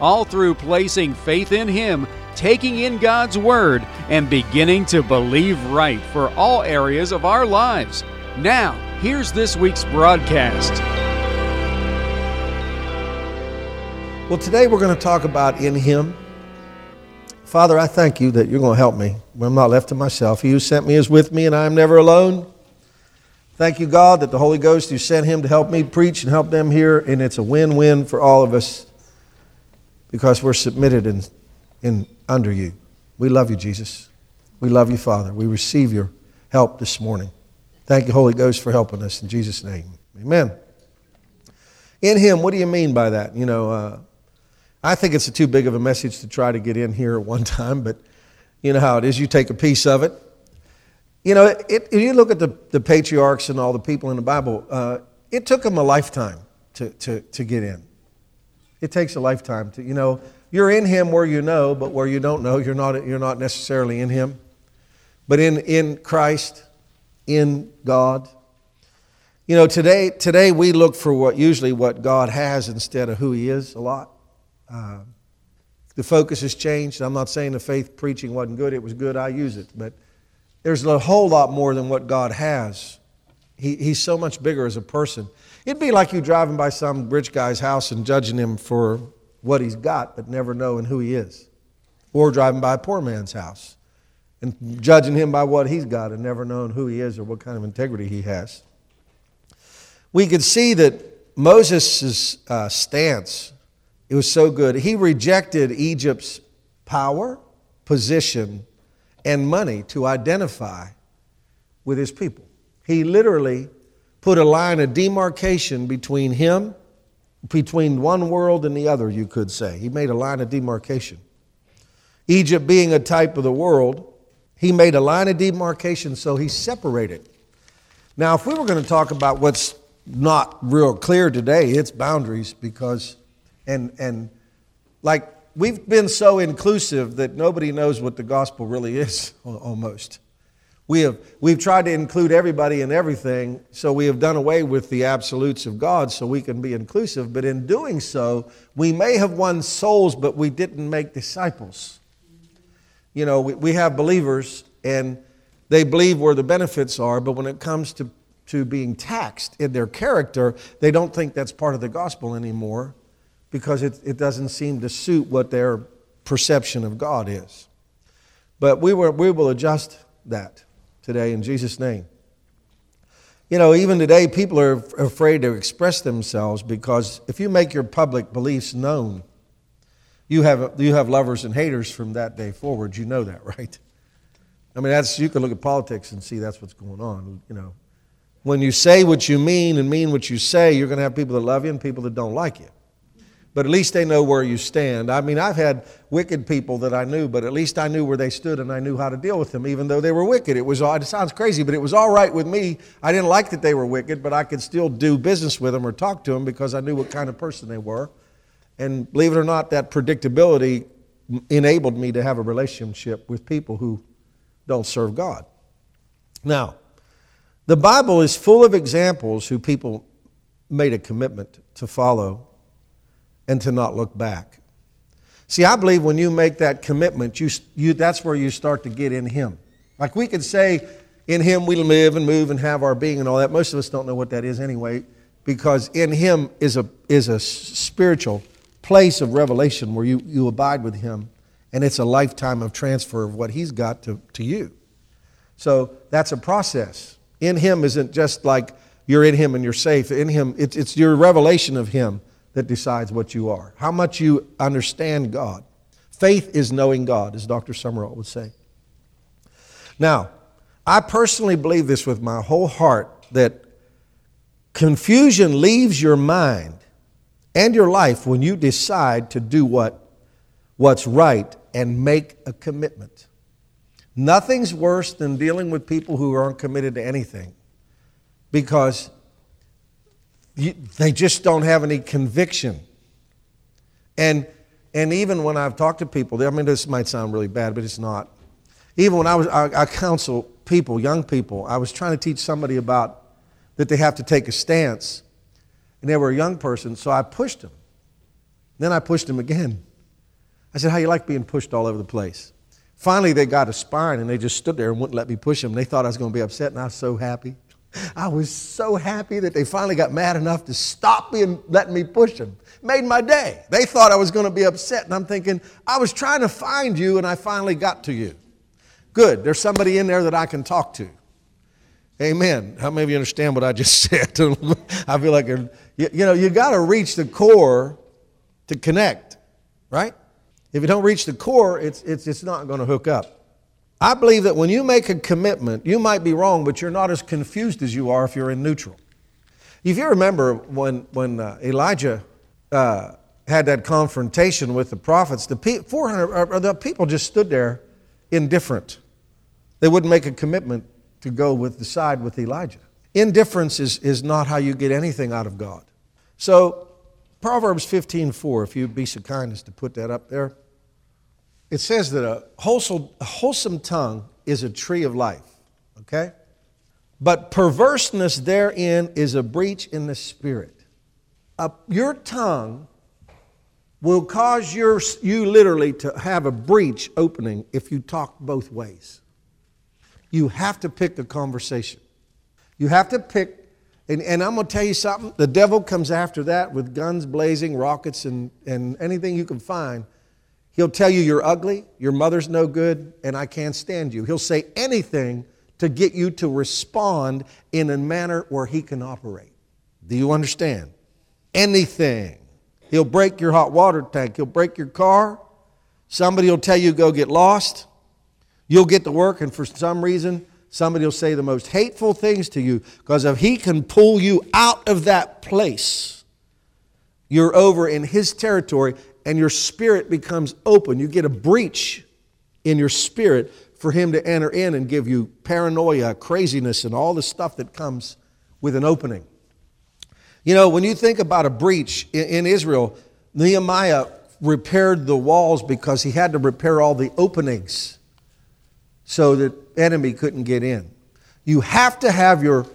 all through placing faith in Him, taking in God's Word, and beginning to believe right for all areas of our lives. Now, hear's this week's broadcast. Well, today we're going to talk about in Him. Father, I thank you that you're going to help me when I'm not left to myself. He who sent me is with me, and I am never alone. Thank you, God, that the Holy Ghost, you sent him to help me preach and help them here, and it's a win win for all of us because we're submitted in, in under you. We love you, Jesus. We love you, Father. We receive your help this morning. Thank you, Holy Ghost, for helping us in Jesus' name. Amen. In Him, what do you mean by that? You know, uh, I think it's too big of a message to try to get in here at one time, but you know how it is. You take a piece of it. You know, it, if you look at the, the patriarchs and all the people in the Bible, uh, it took them a lifetime to, to, to get in. It takes a lifetime to, you know, you're in Him where you know, but where you don't know, you're not, you're not necessarily in Him. But in, in Christ, in God. You know, today, today we look for what usually what God has instead of who He is a lot. Uh, the focus has changed. I'm not saying the faith preaching wasn't good, it was good, I use it. But there's a whole lot more than what God has. He, he's so much bigger as a person. It'd be like you driving by some rich guy's house and judging him for what he's got, but never knowing who he is. Or driving by a poor man's house and judging him by what he's got and never knowing who he is or what kind of integrity he has. We could see that Moses' uh, stance, it was so good. He rejected Egypt's power, position, and money to identify with his people. He literally put a line of demarcation between him, between one world and the other, you could say. He made a line of demarcation. Egypt being a type of the world, he made a line of demarcation so he separated. Now, if we were going to talk about what's not real clear today, it's boundaries because, and, and like we've been so inclusive that nobody knows what the gospel really is almost. We have, we've tried to include everybody in everything, so we have done away with the absolutes of God so we can be inclusive. But in doing so, we may have won souls, but we didn't make disciples. You know, we, we have believers and they believe where the benefits are, but when it comes to, to being taxed in their character, they don't think that's part of the gospel anymore because it, it doesn't seem to suit what their perception of God is. But we, were, we will adjust that today in Jesus' name. You know, even today, people are afraid to express themselves because if you make your public beliefs known, you have, you have lovers and haters from that day forward. You know that, right? I mean, that's, you can look at politics and see that's what's going on. You know, when you say what you mean and mean what you say, you're going to have people that love you and people that don't like you but at least they know where you stand. I mean, I've had wicked people that I knew, but at least I knew where they stood and I knew how to deal with them, even though they were wicked. It was it sounds crazy, but it was all right with me. I didn't like that they were wicked, but I could still do business with them or talk to them because I knew what kind of person they were. And believe it or not, that predictability enabled me to have a relationship with people who don't serve God. Now, the Bible is full of examples who people made a commitment to follow and to not look back. See, I believe when you make that commitment, you, you, that's where you start to get in Him. Like we could say, in Him we live and move and have our being and all that. Most of us don't know what that is anyway, because in Him is a, is a spiritual place of revelation where you, you abide with Him, and it's a lifetime of transfer of what He's got to, to you. So that's a process. In Him isn't just like you're in Him and you're safe. In Him, it's, it's your revelation of Him that decides what you are, how much you understand God. Faith is knowing God, as Dr. Sumrall would say. Now, I personally believe this with my whole heart that confusion leaves your mind and your life when you decide to do what, what's right and make a commitment. Nothing's worse than dealing with people who aren't committed to anything because they just don't have any conviction. And, and even when I've talked to people, I mean, this might sound really bad, but it's not. Even when I was, I, I counsel people, young people, I was trying to teach somebody about that they have to take a stance, and they were a young person, so I pushed them. Then I pushed them again. I said, How you like being pushed all over the place? Finally, they got a spine and they just stood there and wouldn't let me push them. They thought I was going to be upset, and I was so happy. I was so happy that they finally got mad enough to stop me and let me push them. Made my day. They thought I was going to be upset, and I'm thinking, I was trying to find you, and I finally got to you. Good. There's somebody in there that I can talk to. Amen. How many of you understand what I just said? I feel like, you, you know, you got to reach the core to connect, right? If you don't reach the core, it's, it's, it's not going to hook up. I believe that when you make a commitment, you might be wrong, but you're not as confused as you are if you're in neutral. If you remember when, when uh, Elijah uh, had that confrontation with the prophets, the, pe- 400, the people just stood there indifferent. They wouldn't make a commitment to go with the side with Elijah. Indifference is, is not how you get anything out of God. So, Proverbs 15:4, if you'd be so kind as to put that up there it says that a wholesome, a wholesome tongue is a tree of life, okay? But perverseness therein is a breach in the spirit. Uh, your tongue will cause your, you literally to have a breach opening if you talk both ways. You have to pick a conversation. You have to pick, and, and I'm going to tell you something the devil comes after that with guns blazing, rockets, and, and anything you can find He'll tell you you're ugly, your mother's no good, and I can't stand you. He'll say anything to get you to respond in a manner where he can operate. Do you understand? Anything. He'll break your hot water tank, he'll break your car. Somebody will tell you go get lost. You'll get to work, and for some reason, somebody will say the most hateful things to you because if he can pull you out of that place, you're over in his territory and your spirit becomes open. You get a breach in your spirit for Him to enter in and give you paranoia, craziness, and all the stuff that comes with an opening. You know, when you think about a breach in Israel, Nehemiah repaired the walls because he had to repair all the openings so that enemy couldn't get in. You have to have your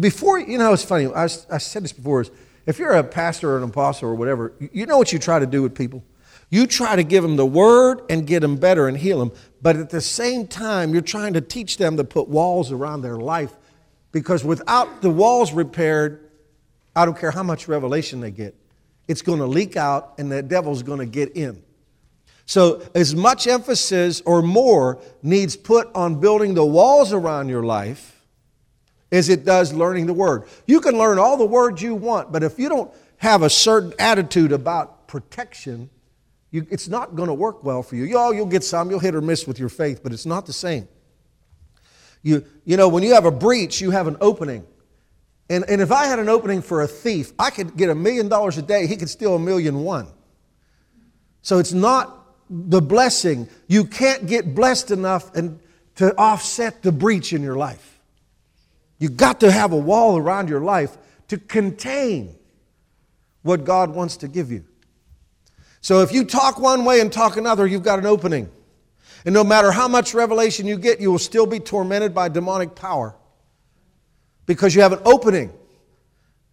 before you know it's funny I, I said this before is if you're a pastor or an apostle or whatever, you know what you try to do with people? You try to give them the word and get them better and heal them, but at the same time, you're trying to teach them to put walls around their life because without the walls repaired, I don't care how much revelation they get, it's going to leak out and the devil's going to get in. So, as much emphasis or more needs put on building the walls around your life as it does learning the Word. You can learn all the words you want, but if you don't have a certain attitude about protection, you, it's not going to work well for you. you oh, you'll get some, you'll hit or miss with your faith, but it's not the same. You, you know, when you have a breach, you have an opening. And, and if I had an opening for a thief, I could get a million dollars a day, he could steal a million one. So it's not the blessing. You can't get blessed enough and to offset the breach in your life. You've got to have a wall around your life to contain what God wants to give you. So if you talk one way and talk another, you've got an opening. And no matter how much revelation you get, you will still be tormented by demonic power because you have an opening.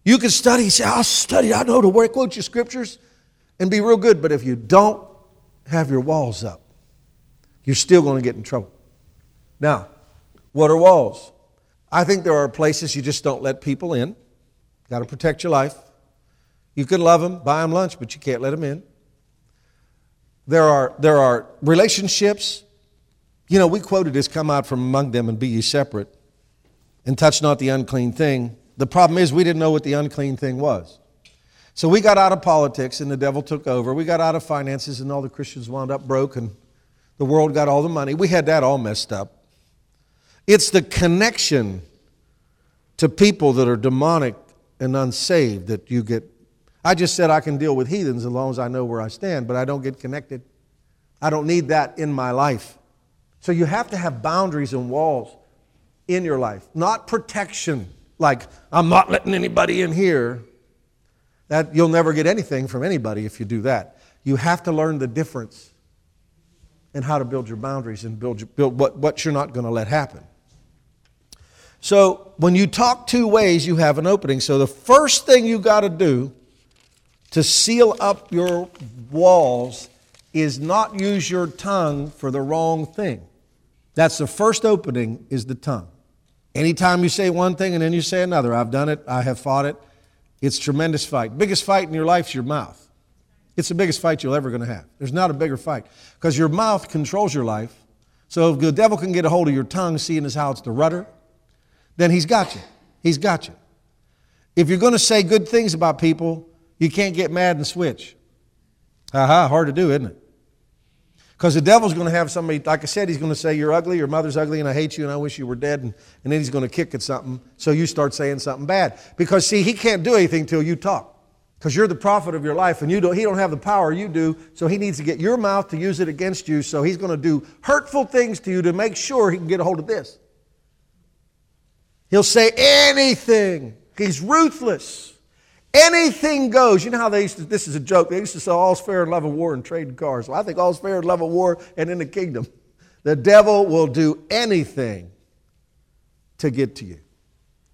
You can study, say, I'll study, I know to work, quote your scriptures, and be real good. But if you don't have your walls up, you're still going to get in trouble. Now, what are walls? I think there are places you just don't let people in. Got to protect your life. You can love them, buy them lunch, but you can't let them in. There are, there are relationships. You know, we quoted this come out from among them and be ye separate and touch not the unclean thing. The problem is we didn't know what the unclean thing was. So we got out of politics and the devil took over. We got out of finances and all the Christians wound up broke and the world got all the money. We had that all messed up. It's the connection to people that are demonic and unsaved that you get. I just said I can deal with heathens as long as I know where I stand, but I don't get connected. I don't need that in my life. So you have to have boundaries and walls in your life, not protection, like I'm not letting anybody in here. That you'll never get anything from anybody if you do that. You have to learn the difference and how to build your boundaries and build, build what, what you're not going to let happen. So when you talk two ways, you have an opening. So the first thing you got to do to seal up your walls is not use your tongue for the wrong thing. That's the first opening is the tongue. Anytime you say one thing and then you say another, I've done it, I have fought it. It's tremendous fight. Biggest fight in your life is your mouth. It's the biggest fight you're ever going to have. There's not a bigger fight because your mouth controls your life. So if the devil can get a hold of your tongue, seeing as how it's the rudder, then he's got you. He's got you. If you're going to say good things about people, you can't get mad and switch. Aha, hard to do, isn't it? Because the devil's going to have somebody, like I said, he's going to say, You're ugly, your mother's ugly, and I hate you, and I wish you were dead. And, and then he's going to kick at something, so you start saying something bad. Because, see, he can't do anything till you talk because you're the prophet of your life and you don't, he don't have the power you do so he needs to get your mouth to use it against you so he's going to do hurtful things to you to make sure he can get a hold of this he'll say anything. He's ruthless. Anything goes. You know how they used to this is a joke. They used to say all's fair in love and war and trade cars. Well i think all's fair in love and war and in the kingdom. The devil will do anything to get to you.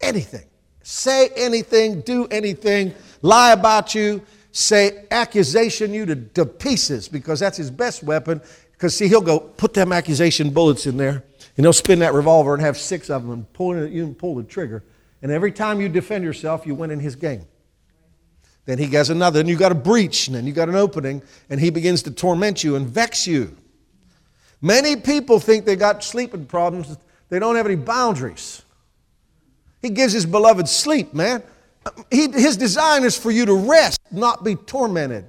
Anything. Say anything do anything lie about you, say accusation you to, to pieces because that's his best weapon. Because, see, he'll go put them accusation bullets in there and he'll spin that revolver and have six of them and pull you pull the trigger. And every time you defend yourself, you win in his game. Then he gets another, and you got a breach, and then you got an opening, and he begins to torment you and vex you. Many people think they got sleeping problems, they don't have any boundaries. He gives his beloved sleep, man. He, his design is for you to rest, not be tormented.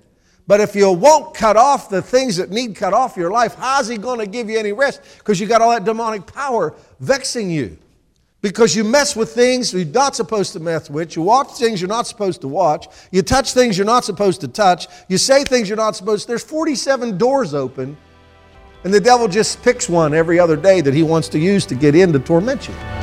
But if you won't cut off the things that need cut off your life, how's he going to give you any rest? Because you got all that demonic power vexing you. Because you mess with things you're not supposed to mess with. You watch things you're not supposed to watch. You touch things you're not supposed to touch. You say things you're not supposed to. There's 47 doors open, and the devil just picks one every other day that he wants to use to get in to torment you.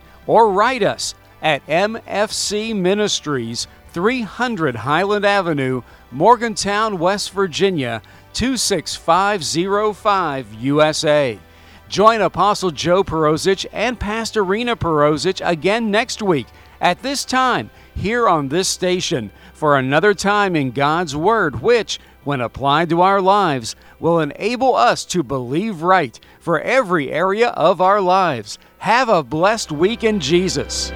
or write us at MFC Ministries 300 Highland Avenue, Morgantown, West Virginia 26505 USA. Join Apostle Joe Perozich and Pastor Rena Perozich again next week at this time here on this station for another time in God's Word, which, when applied to our lives, will enable us to believe right for every area of our lives. Have a blessed week in Jesus.